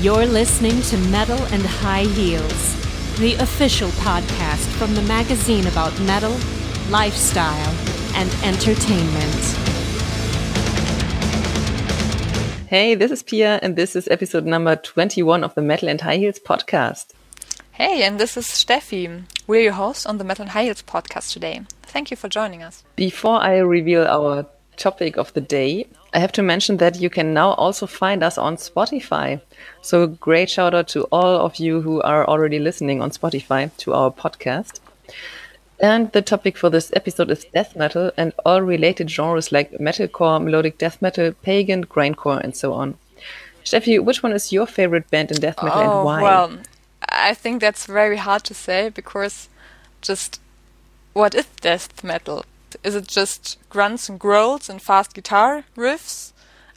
You're listening to Metal and High Heels, the official podcast from the magazine about metal, lifestyle, and entertainment. Hey, this is Pia, and this is episode number 21 of the Metal and High Heels podcast. Hey, and this is Steffi. We're your hosts on the Metal and High Heels podcast today. Thank you for joining us. Before I reveal our topic of the day, I have to mention that you can now also find us on Spotify. So, great shout out to all of you who are already listening on Spotify to our podcast. And the topic for this episode is death metal and all related genres like metalcore, melodic death metal, pagan, grindcore, and so on. Steffi, which one is your favorite band in death metal oh, and why? Well, I think that's very hard to say because just what is death metal? Is it just grunts and growls and fast guitar riffs?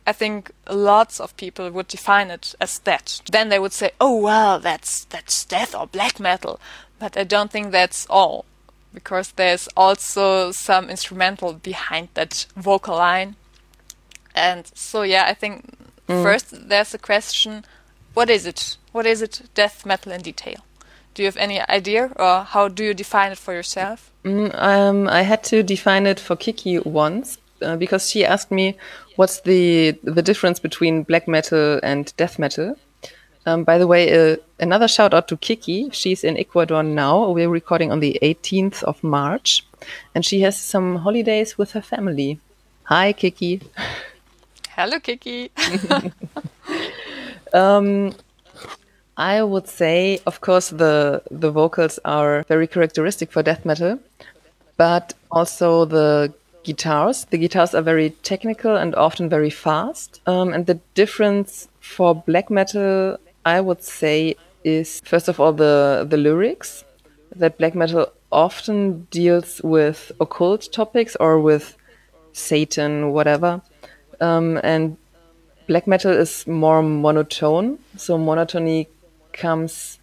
I think lots of people would define it as that. Then they would say, "Oh well, that's that's death or black metal," but I don't think that's all, because there's also some instrumental behind that vocal line. And so yeah, I think mm. first there's a question: what is it? What is it? Death metal in detail. Do you have any idea, or how do you define it for yourself? Mm, um, I had to define it for Kiki once uh, because she asked me what's the the difference between black metal and death metal. Um, by the way, uh, another shout out to Kiki. She's in Ecuador now. We're recording on the 18th of March, and she has some holidays with her family. Hi, Kiki. Hello, Kiki. um, I would say, of course, the the vocals are very characteristic for death metal, but also the guitars. The guitars are very technical and often very fast. Um, and the difference for black metal, I would say, is first of all the the lyrics. That black metal often deals with occult topics or with Satan, whatever. Um, and black metal is more monotone, so monotony comes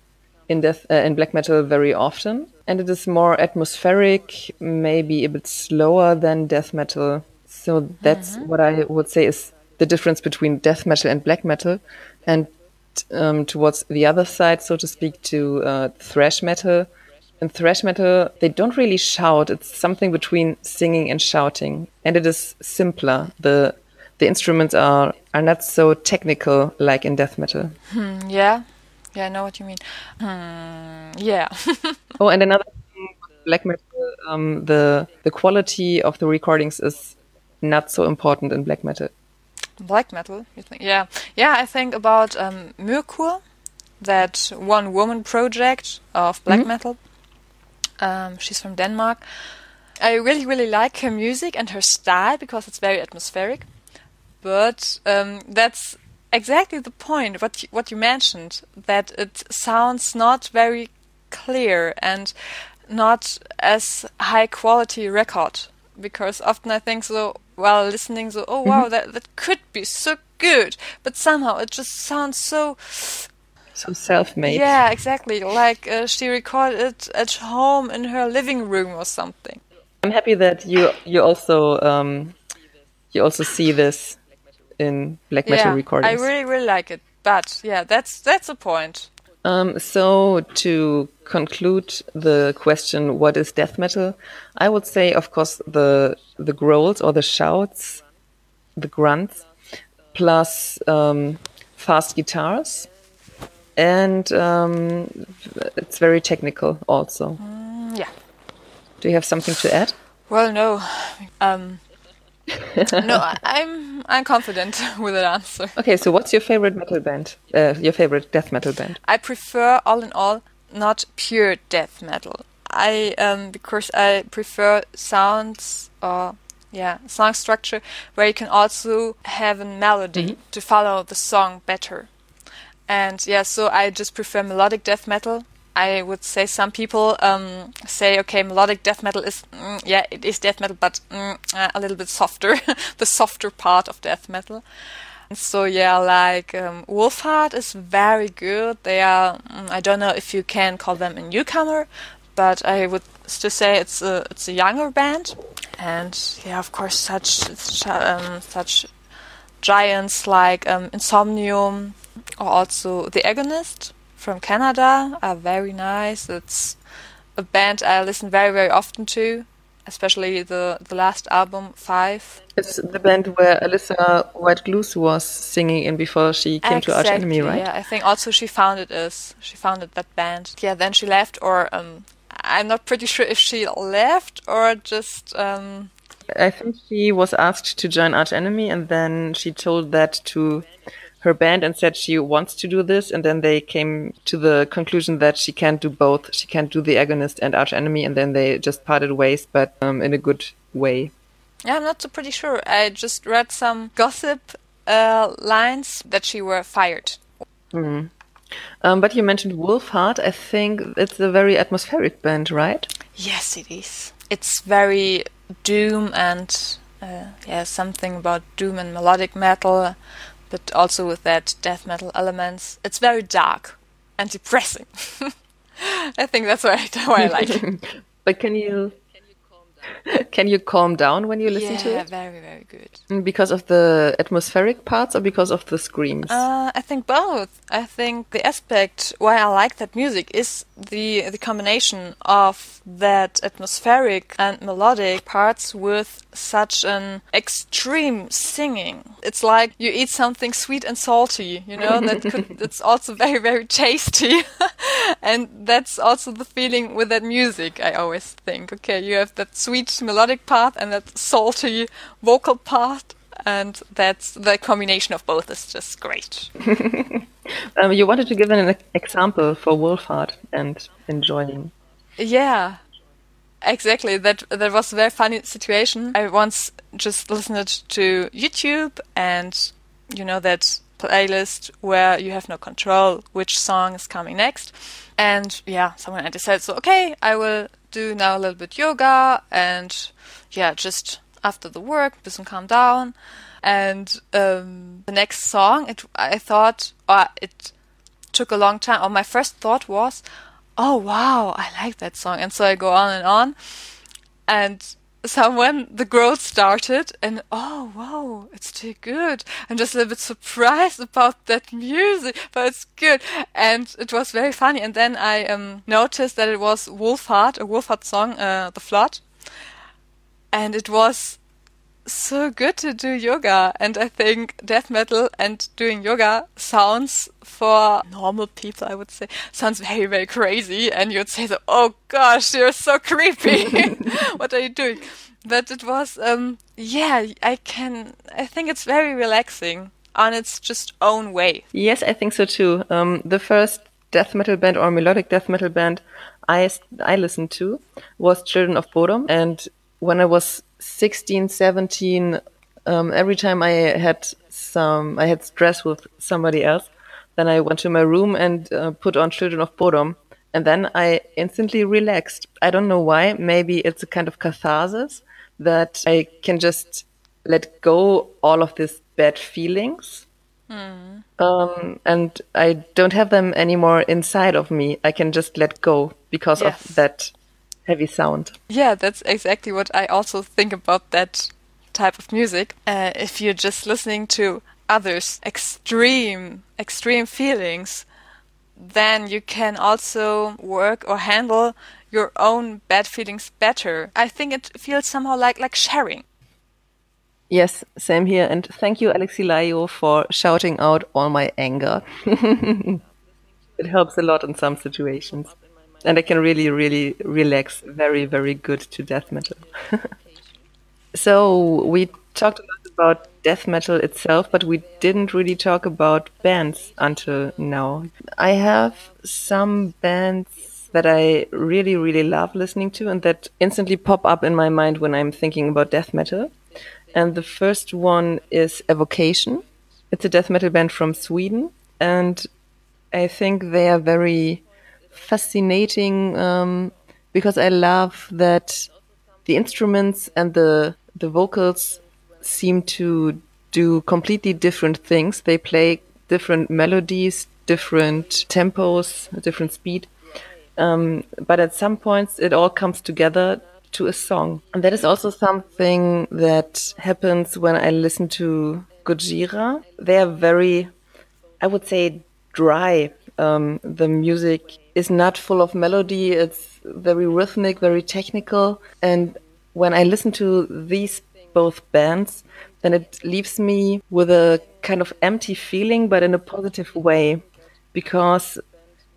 in death uh, in black metal very often, and it is more atmospheric, maybe a bit slower than death metal. So that's mm-hmm. what I would say is the difference between death metal and black metal, and um, towards the other side, so to speak, to uh, thrash metal. In thrash metal, they don't really shout. It's something between singing and shouting, and it is simpler. the The instruments are are not so technical like in death metal. Hmm, yeah, yeah, I know what you mean. Hmm, yeah. oh, and another thing, black metal, um, the the quality of the recordings is not so important in black metal. Black metal, you think? Yeah, yeah. I think about um, Myrkur, that one woman project of black mm -hmm. metal. Um, she's from Denmark. I really, really like her music and her style because it's very atmospheric. But um, that's exactly the point what you, what you mentioned that it sounds not very clear and not as high quality record. Because often I think so while listening so oh wow mm-hmm. that that could be so good. But somehow it just sounds so so self-made. Yeah exactly. Like uh, she recorded it at home in her living room or something. I'm happy that you you also um you also see this in black metal yeah, recordings. I really really like it. But yeah, that's that's the point. Um, so to conclude the question, what is death metal? I would say, of course, the the growls or the shouts, the grunts, plus um, fast guitars, and um, it's very technical also. Mm, yeah. Do you have something to add? Well, no. Um, no, I'm I'm confident with that answer. Okay, so what's your favorite metal band? Uh, your favorite death metal band? I prefer, all in all, not pure death metal. I um because I prefer sounds or yeah song structure where you can also have a melody mm -hmm. to follow the song better. And yeah, so I just prefer melodic death metal I would say some people um, say, okay, melodic death metal is, mm, yeah, it is death metal, but mm, uh, a little bit softer, the softer part of death metal. So yeah, like um, Wolfheart is very good. They are, mm, I don't know if you can call them a newcomer, but I would still say it's a it's a younger band. And yeah, of course, such um, such giants like um, Insomnium or also The Agonist from Canada are very nice. It's a band I listen very very often to, especially the the last album Five. It's the band where Alissa White-Gluz was singing in before she came exactly, to Arch Enemy, right? Yeah, I think also she founded us. She founded that band. Yeah, then she left, or um, I'm not pretty sure if she left or just. Um, I think she was asked to join Arch Enemy, and then she told that to her band and said she wants to do this, and then they came to the conclusion that she can't do both. She can't do the agonist and arch enemy, and then they just parted ways, but um, in a good way. Yeah, I'm not so pretty sure. I just read some gossip uh, lines that she were fired. Mm. Um, but you mentioned Wolfheart. I think it's a very atmospheric band, right? Yes, it is. It's very doom and uh, yeah, something about doom and melodic metal but also with that death metal elements. It's very dark and depressing. I think that's why I, why I like it. but can you Can you calm down when you listen yeah, to it? Yeah, very, very good. Mm, Because of the atmospheric parts or because of the screams? Uh, I think both. I think the aspect why I like that music is the the combination of that atmospheric and melodic parts with such an extreme singing. It's like you eat something sweet and salty, you know, that could that's also very, very tasty. and that's also the feeling with that music, I always think. Okay, you have that sweet melodic part and that salty vocal part and that's the combination of both is just great. um, you wanted to give an example for Wolfheart and enjoying. Yeah, exactly. That that was a very funny situation. I once just listened to YouTube, and you know that playlist where you have no control which song is coming next. And yeah, someone I decided so okay, I will do now a little bit yoga and yeah, just after the work, bisschen calm down. And um, the next song, it I thought, uh, it took a long time. Or my first thought was, oh wow, I like that song. And so I go on and on. And someone, the growth started, and oh wow, it's too good. I'm just a little bit surprised about that music, but it's good. And it was very funny. And then I um, noticed that it was Wolfheart, a Wolfheart song, uh, The Flood. And it was so good to do yoga and i think death metal and doing yoga sounds for normal people i would say sounds very very crazy and you'd say oh gosh you're so creepy what are you doing but it was um yeah i can i think it's very relaxing on its just own way Yes, I think so too. Um, the first death metal band or melodic death metal band I, I listened to was Children of Bodom. And when I was 16, 17, um, every time I had some, I had stress with somebody else, then I went to my room and uh, put on Children of Bodom. And then I instantly relaxed. I don't know why. Maybe it's a kind of catharsis that I can just let go all of these bad feelings um, and I don't have them anymore inside of me. I can just let go because Yes. of that heavy sound. Yeah, that's exactly what I also think about that type of music. Uh, if you're just listening to others' extreme, extreme feelings, then you can also work or handle your own bad feelings better. I think it feels somehow like like sharing. Yes, same here. And thank you, Alexi Laiho, for shouting out all my anger. it helps a lot in some situations. And I can really, really relax very, very good to death metal. so we talked a lot about death metal itself, but we didn't really talk about bands until now. I have some bands that I really, really love listening to and that instantly pop up in my mind when I'm thinking about death metal. And the first one is Evocation. It's a death metal band from Sweden. And I think they are very fascinating um, because I love that the instruments and the the vocals seem to do completely different things. They play different melodies, different tempos, different speed. Um, but at some points, it all comes together to a song. And that is also something that happens when I listen to Gojira. They are very, I would say, dry. Um, the music is not full of melody. It's very rhythmic, very technical. And when I listen to these both bands, then it leaves me with a kind of empty feeling, but in a positive way, because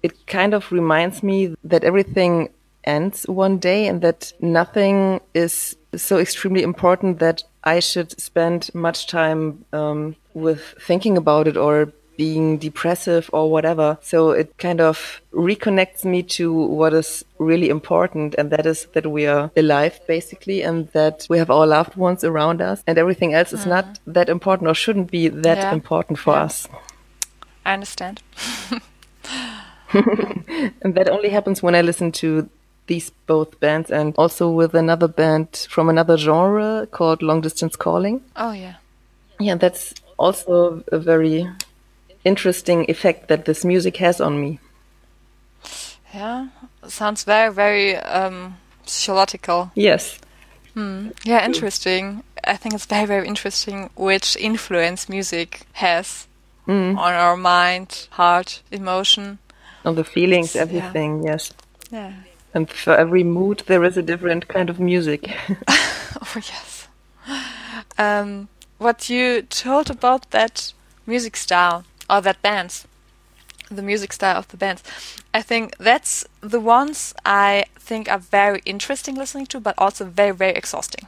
it kind of reminds me that everything ends one day and that nothing is so extremely important that I should spend much time um, with thinking about it or being depressive or whatever. So it kind of reconnects me to what is really important, and that is that we are alive, basically, and that we have our loved ones around us, and everything else is not mm. that important or shouldn't be that Yeah. important for Yeah. us. I understand. And that only happens when I listen to these both bands and also with another band from another genre called Long Distance Calling. Oh yeah. Yeah, that's also a very interesting effect that this music has on me. Yeah. Sounds very, very um, psychological. Yes. Yeah, interesting. I think it's very, very interesting which influence music has on our mind, heart, emotion. On the feelings, everything, yes. Yeah. And for every mood, there is a different kind of music. Oh yes. Um, what you told about that music style or that bands, the music style of the bands, I think that's the ones I think are very interesting listening to, but also very very exhausting.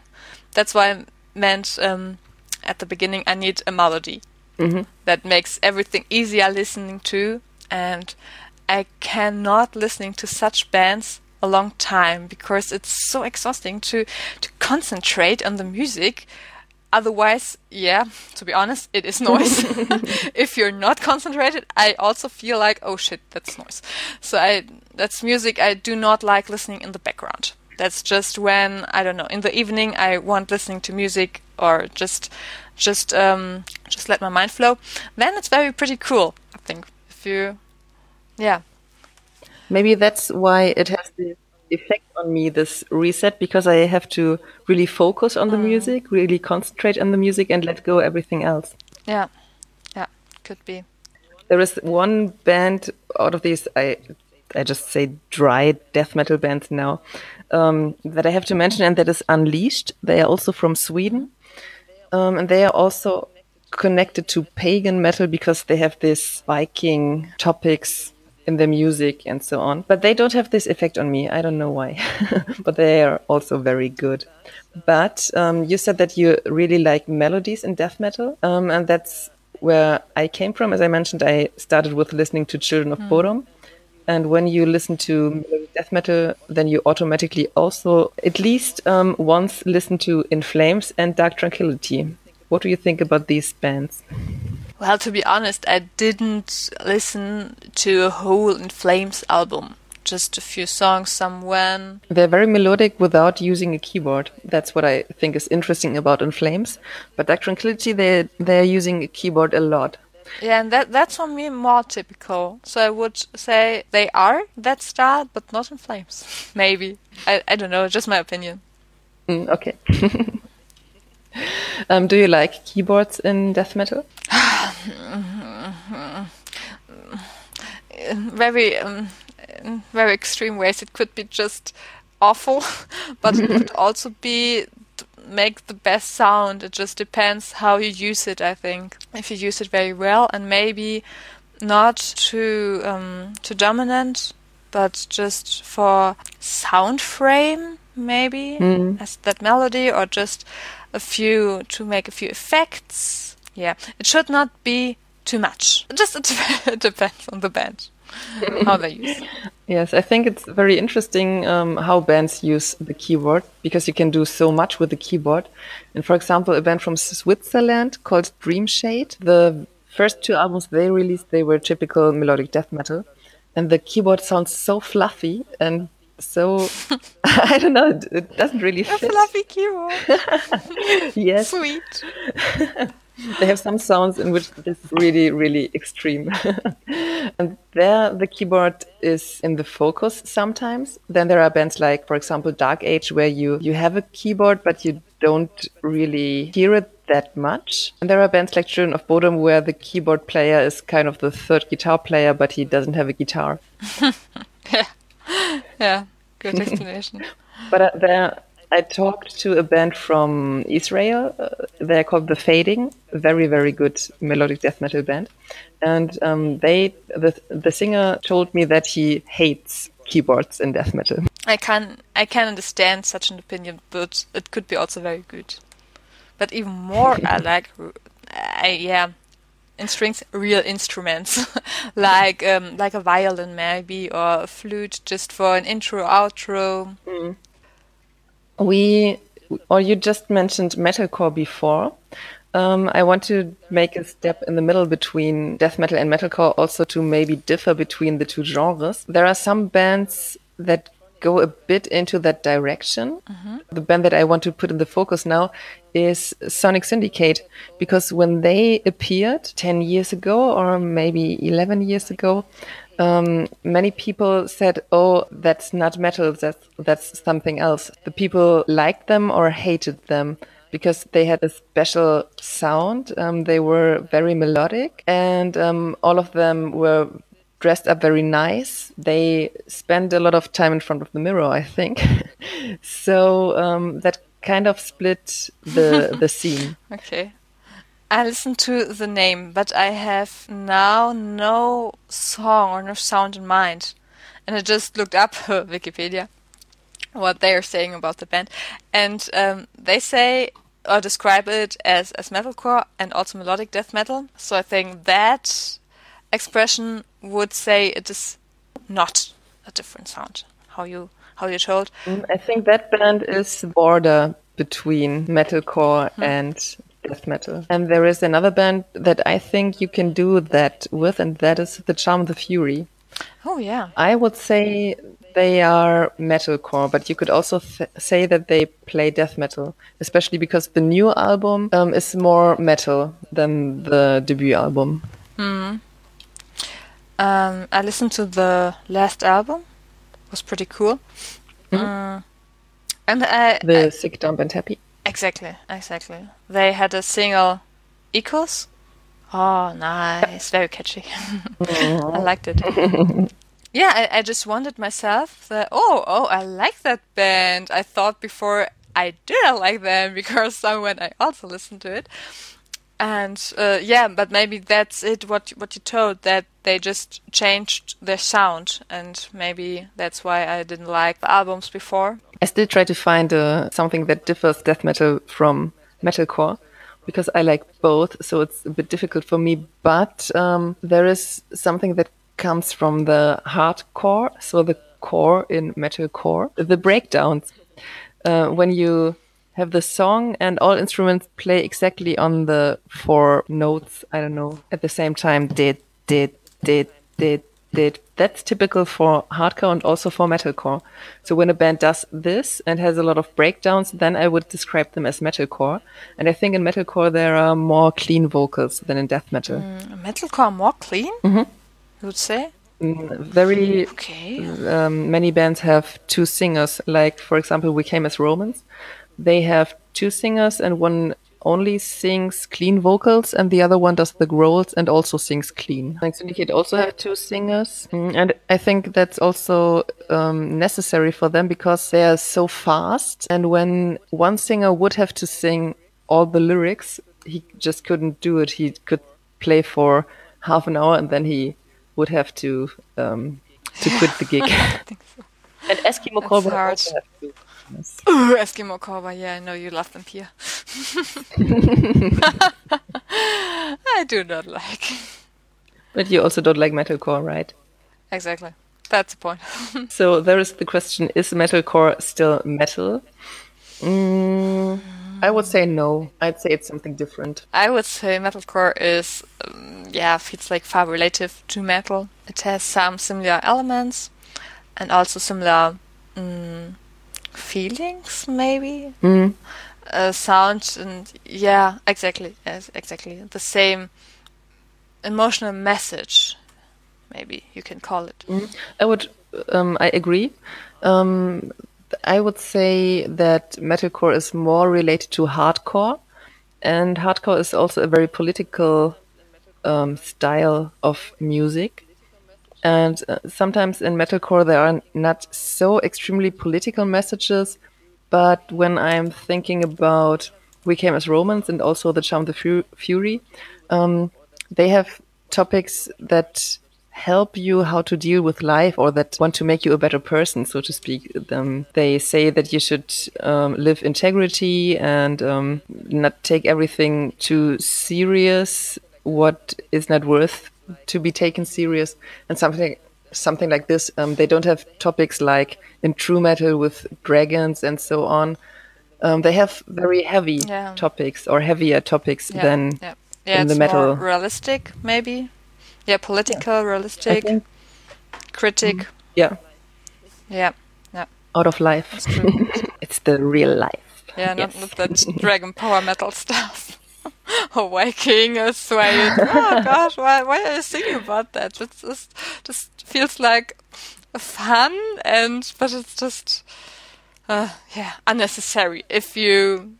That's why I meant um, at the beginning I need a melody that makes everything easier listening to, and I cannot listening to such bands a long time because it's so exhausting to to concentrate on the music. Otherwise, yeah, to be honest, it is noise. if you're not concentrated, I also feel like, oh shit, that's noise. So I that's music I do not like listening in the background. That's just when I don't know in the evening I want listening to music or just just um just let my mind flow. Then it's very pretty cool. I think if you yeah Maybe that's why it has the effect on me, this reset, because I have to really focus on the music, really concentrate on the music, and let go everything else. yeah. Yeah. Could be. There is one band out of these I I just say dry death metal bands now um, that I have to mention, and that is Unleashed. They are also from Sweden, um, and they are also connected to pagan metal because they have this Viking topics in their music and so on. But they don't have this effect on me. I don't know why, but they are also very good. But um, you said that you really like melodies in death metal, um, and that's where I came from. As I mentioned, I started with listening to Children of Bodom. And when you listen to death metal, then you automatically also at least um, once listen to In Flames and Dark Tranquillity. What do you think about these bands? Well, to be honest, I didn't listen to a whole In Flames album. Just a few songs somewhere. They're very melodic without using a keyboard. That's what I think is interesting about In Flames. But Dark Tranquillity, they they're using a keyboard a lot. Yeah, and that that's for me more typical. So I would say they are that style, but not In Flames. Maybe. I, I don't know, just my opinion. Mm, okay. um, do you like keyboards in death metal? In very um, very extreme ways. It could be just awful but it could also be make the best sound. It just depends how you use it i think. If you use it very well and maybe not too um, too dominant but just for sound frame maybe as that melody or just a few to make a few effects yeah it should not be too much just it dep- depends on the band how they use it. Yes, I think it's very interesting um, how bands use the keyboard because you can do so much with the keyboard. And for example, a band from Switzerland called Dreamshade, the first two albums they released, they were typical melodic death metal. And the keyboard sounds so fluffy and so, I don't know, it, it doesn't really a fit. fluffy keyboard Yes, sweet they have some sounds in which this is really, really extreme. and there, the keyboard is in the focus sometimes. Then there are bands like, for example, Dark Age, where you you have a keyboard, but you don't really hear it that much. And there are bands like Children of Bodom where the keyboard player is kind of the third guitar player, but he doesn't have a guitar. yeah, yeah, good explanation. but uh, there, I talked to a band from Israel. Uh, they're called The Fading, very very good melodic death metal band, and um, they the the singer told me that he hates keyboards in death metal. I can I can understand such an opinion, but it could be also very good. But even more, I like, I, yeah, in strings, real instruments, like um, like a violin maybe or a flute, just for an intro outro. Mm. We, or you just mentioned metalcore before. Um, I want to make a step in the middle between death metal and metalcore, also to maybe differ between the two genres. There are some bands that go a bit into that direction. Mm-hmm. The band that I want to put in the focus now is Sonic Syndicate because when they appeared 10 years ago or maybe 11 years ago, um, many people said, "Oh, that's not metal. That's that's something else." The people liked them or hated them because they had a special sound. Um, they were very melodic, and um, all of them were dressed up very nice. They spend a lot of time in front of the mirror, I think. so um, that kind of split the the scene. Okay. I listened to the name, but I have now no song or no sound in mind. And I just looked up Wikipedia what they are saying about the band, and um, they say or describe it as as metalcore and also melodic death metal. So I think that expression would say it is not a different sound. How you how you told? Mm, I think that band is border between metalcore hmm. and death metal. And there is another band that I think you can do that with, and that is the Charm of the Fury. Oh yeah. I would say they are metalcore, but you could also th- say that they play death metal, especially because the new album um, is more metal than the debut album. Hmm. Um, I listened to the last album. It was pretty cool. Mm-hmm. Uh, and I, the I, Sick, Dumb, and Happy. Exactly, exactly. They had a single, Equals. Oh, nice, very catchy. I mm. liked it. yeah, I, I just wondered myself that oh, oh, I like that band. I thought before I didn't like them because someone I also listened to it and uh, yeah, but maybe that's it. What what you told that they just changed their sound, and maybe that's why I didn't like the albums before. I still try to find uh, something that differs death metal from metalcore because I like both, so it's a bit difficult for me. But um, there is something that comes from the hardcore, so the core in metalcore, the breakdowns. Uh, when you have the song and all instruments play exactly on the four notes, I don't know, at the same time. Did, did, did, did, did. That's typical for hardcore and also for metalcore. So when a band does this and has a lot of breakdowns, then I would describe them as metalcore. And I think in metalcore there are more clean vocals than in death metal. Mm, metalcore more clean? Mm-hmm. You would say? Mm, very okay. um, many bands have two singers. Like for example, we came as Romans they have two singers and one only sings clean vocals and the other one does the growls and also sings clean. Like Syndicate also have two singers mm, and I think that's also um, necessary for them because they are so fast and when one singer would have to sing all the lyrics he just couldn't do it. He could play for half an hour and then he would have to um, to quit the gig. so. And Eskimo Callboy to Ooh, Eskimo Callboy, yeah, I know you love them here. I do not like. But you also don't like metalcore, right? Exactly. That's the point. so there is the question: Is metalcore still metal? Mm, I would say no. I'd say it's something different. I would say metalcore is, um, yeah, feels like far relative to metal. It has some similar elements and also similar um, feelings, maybe. Mm. Uh, sound and yeah, exactly, yes, exactly the same emotional message. Maybe you can call it. Mm. I would, um, I agree. Um, I would say that metalcore is more related to hardcore, and hardcore is also a very political um, style of music. And uh, sometimes in metalcore there are not so extremely political messages, but when I'm thinking about We Came as Romans and also The Charm of the Fu- Fury, um, they have topics that help you how to deal with life or that want to make you a better person, so to speak. Um, they say that you should um, live integrity and um, not take everything too serious, what is not worth to be taken serious, and something something like this. Um, they don't have topics like in true metal with dragons and so on. Um, they have very heavy Yeah. topics or heavier topics Yeah, than yeah, in it's the metal. more realistic, maybe. Yeah, political, realistic, critic. yeah, Yeah, yeah, out of life. it's the real life. Yeah, not, Yes. not that dragon power metal stuff. Viking or swaying. Oh gosh, why why are you singing about that? It's just just feels like fun and but it's just uh, yeah unnecessary if you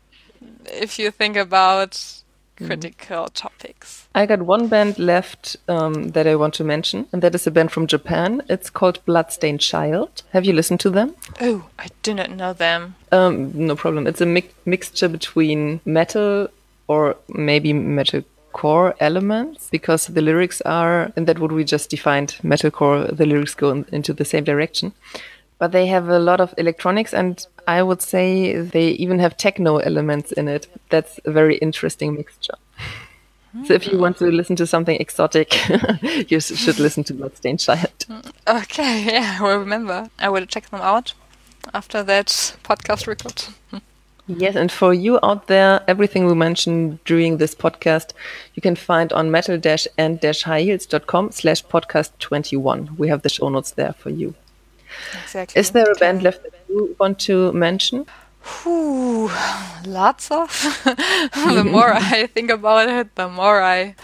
if you think about critical topics. I got one band left um, that I want to mention, and that is a band from Japan. It's called Bloodstained Child. Have you listened to them? Oh, I do not know them. Um, no problem. It's a mi- mixture between metal or maybe metalcore elements because the lyrics are, and that what we just defined, metalcore, the lyrics go in, into the same direction. But they have a lot of electronics, and I would say they even have techno elements in it. That's a very interesting mixture. So if you want to listen to something exotic, you should listen to Bloodstained Child. Okay, yeah, I will remember. I will check them out after that podcast record. Yes, and for you out there, everything we mentioned during this podcast, you can find on metal-and-highheels.com slash podcast 21. We have the show notes there for you. Exactly. Is there a band left that you want to mention? Whew, lots of. the more I think about it, the more I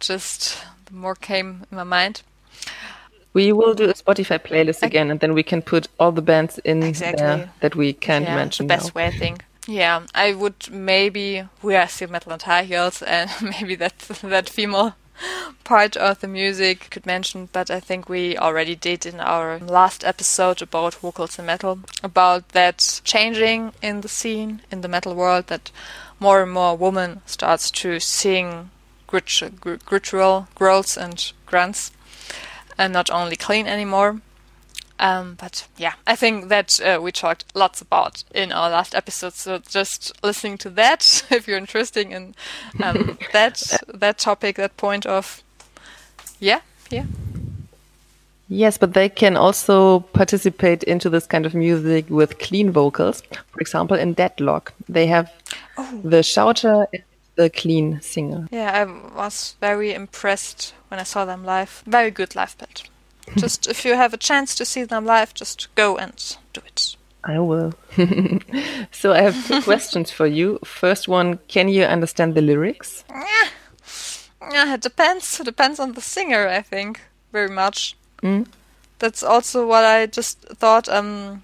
just, the more came in my mind. We will do a Spotify playlist again, and then we can put all the bands in Exactly. there that we can't yeah, mention the best now. way, I think. Yeah, I would maybe we are still metal and high heels, and maybe that that female part of the music could mention, but I think we already did in our last episode about vocals and metal, about that changing in the scene in the metal world, that more and more women starts to sing guttural growls and grunts, and not only clean anymore. Um, but yeah, I think that uh, we talked lots about in our last episode. So just listening to that, if you're interested in um, that that topic, that point of yeah, yeah, Yes, but they can also participate into this kind of music with clean vocals. For example, in Deadlock, they have Oh. the shouter and the clean singer. yeah. I was very impressed when I saw them live. Very good live band. Just if you have a chance to see them live, just go and do it. I will. so I have two questions for you. First one, can you understand the lyrics? Yeah, it depends. It depends on the singer, I think, very much. Mm. That's also what I just thought. Um,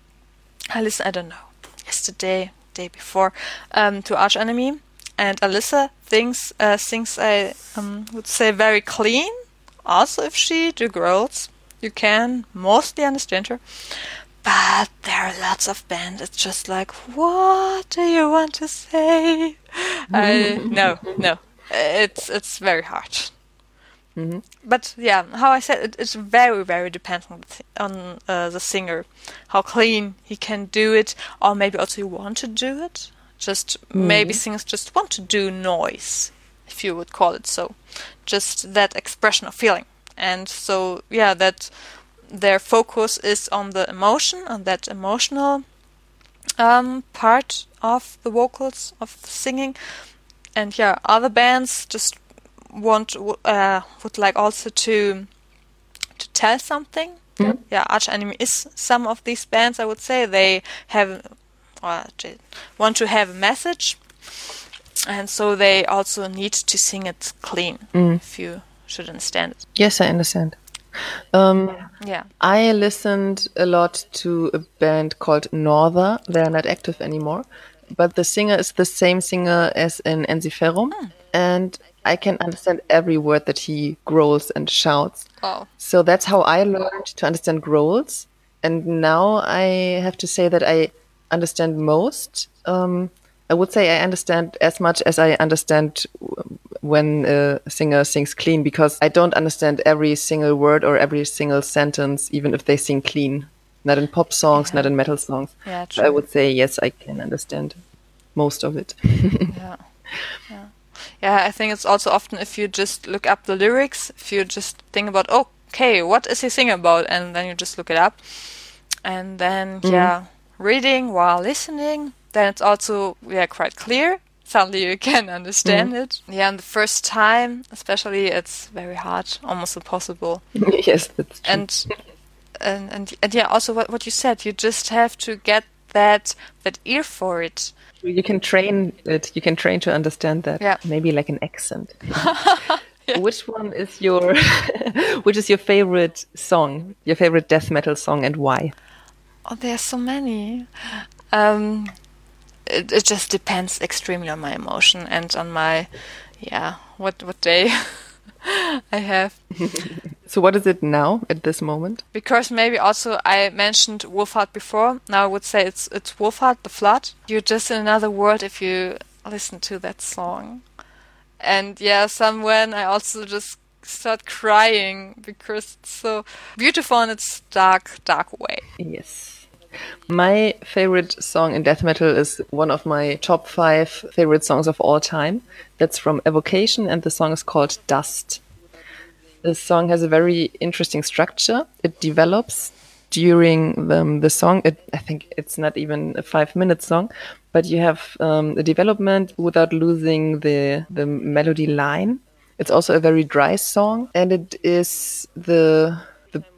I listened, I don't know, yesterday, day before, um, to Arch Enemy, and Alissa thinks, uh, sings, I um, would say, very clean. Also, if she do girls, you can mostly understand her. But there are lots of bands. It's just like, what do you want to say? I no, no. It's it's very hard. But yeah, how I said it, it's very very depends on the, on uh, the singer, how clean he can do it, or maybe also you want to do it. Just maybe singers just want to do noise, if you would call it so, just that expression of feeling. And so yeah, that their focus is on the emotion, on that emotional um, part of the vocals of the singing. And yeah, other bands just want uh, would like also to to tell something. Yeah, Arch Enemy is some of these bands. I would say they have uh, want to have a message, and so they also need to sing it clean. If you should understand. Yes, I understand. Um, Yeah. I listened a lot to a band called Norther. They're not active anymore, but the singer is the same singer as in Ensiferum, and I can understand every word that he growls and shouts. Wow. So that's how I learned to understand growls. And now I have to say that I understand most. Um, I would say I understand as much as I understand when a singer sings clean because I don't understand every single word or every single sentence, even if they sing clean. Not in pop songs, not in metal songs. Yeah, I would say yes, I can understand most of it. Yeah. Yeah. Yeah, I think it's also often if you just look up the lyrics, if you just think about, okay, what is he singing about? And then you just look it up. And then, mm-hmm. yeah, reading while listening, then it's also, yeah, quite clear. Suddenly you can understand it. Yeah, and the first time, especially, it's very hard, almost impossible. yes, that's true. and and and, and yeah also what, what you said you just have to get that that ear for it You can train it. You can train to understand that. Yeah. Maybe like an accent. Which one is your which is your favorite song? Your favorite death metal song and why? oh there are so many um it, it just depends extremely on my emotion and on my yeah what what day i have So what is it now at this moment? because maybe also I mentioned Wolfheart before. Now I would say it's it's Wolfheart the Flood. You're just in another world if you listen to that song. And yeah, somewhen I also just start crying because it's so beautiful in its dark, dark way. Yes. My favorite song in death metal is one of my top five favorite songs of all time. That's from Evocation, and the song is called Dust. The song has a very interesting structure. It develops during the, the song. It, I think it's not even a five minute song, but you have um, a development without losing the, the melody line. It's also a very dry song, and it is the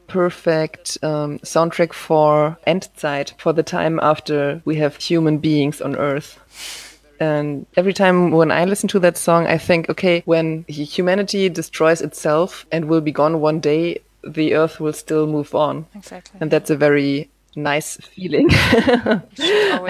perfect um, soundtrack for Endzeit, for the time after we have human beings on Earth. And every time when I listen to that song, I think, okay, when humanity destroys itself and will be gone one day, the Earth will still move on. Exactly. And that's a very nice feeling. I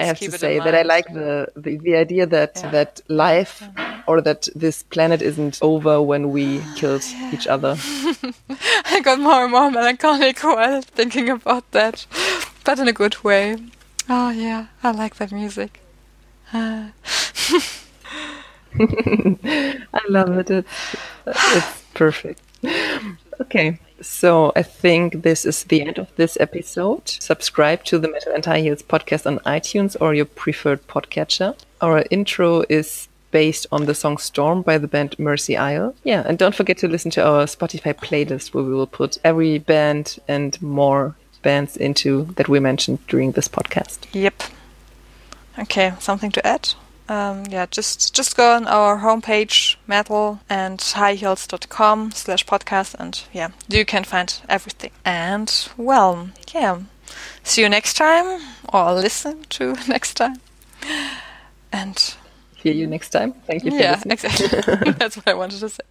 have to say that I like the, the, the idea that, Yeah. that life or that this planet isn't over when we killed each other. I got more and more melancholic while thinking about that, but in a good way. Oh yeah, I like that music. Uh, I love it. It's, it's perfect. Okay, so I think this is the end of this episode. Subscribe to the Metal and High Heels podcast on iTunes or your preferred podcatcher. Our intro is based on the song Storm by the band Mercy Isle. Yeah, and don't forget to listen to our Spotify playlist where we will put every band and more bands into that we mentioned during this podcast. Yep. Okay, something to add? Um, yeah, just just go on our homepage, metal and highheels.com slash podcast, and yeah, you can find everything. And well, yeah, see you next time, or listen to next time. And Hear you next time. Thank you for yeah, listening. exactly. That's what I wanted to say.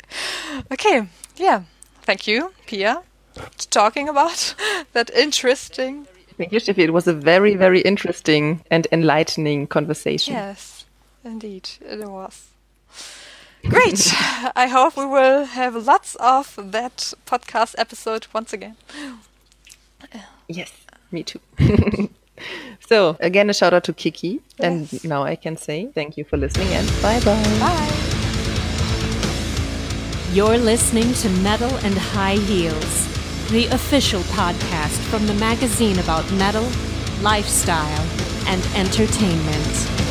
Okay, yeah, thank you, Pia, talking about that interesting. Thank you, Steffi. It was a very, very interesting and enlightening conversation. Yes, indeed, it was. Great. I hope we will have lots of that podcast episode once again. Yes, me too. so, again, a shout out to Kiki. And now I can say thank you for listening and bye bye. Bye. You're listening to Metal and High Heels, the official podcast from the magazine about metal, lifestyle, and entertainment.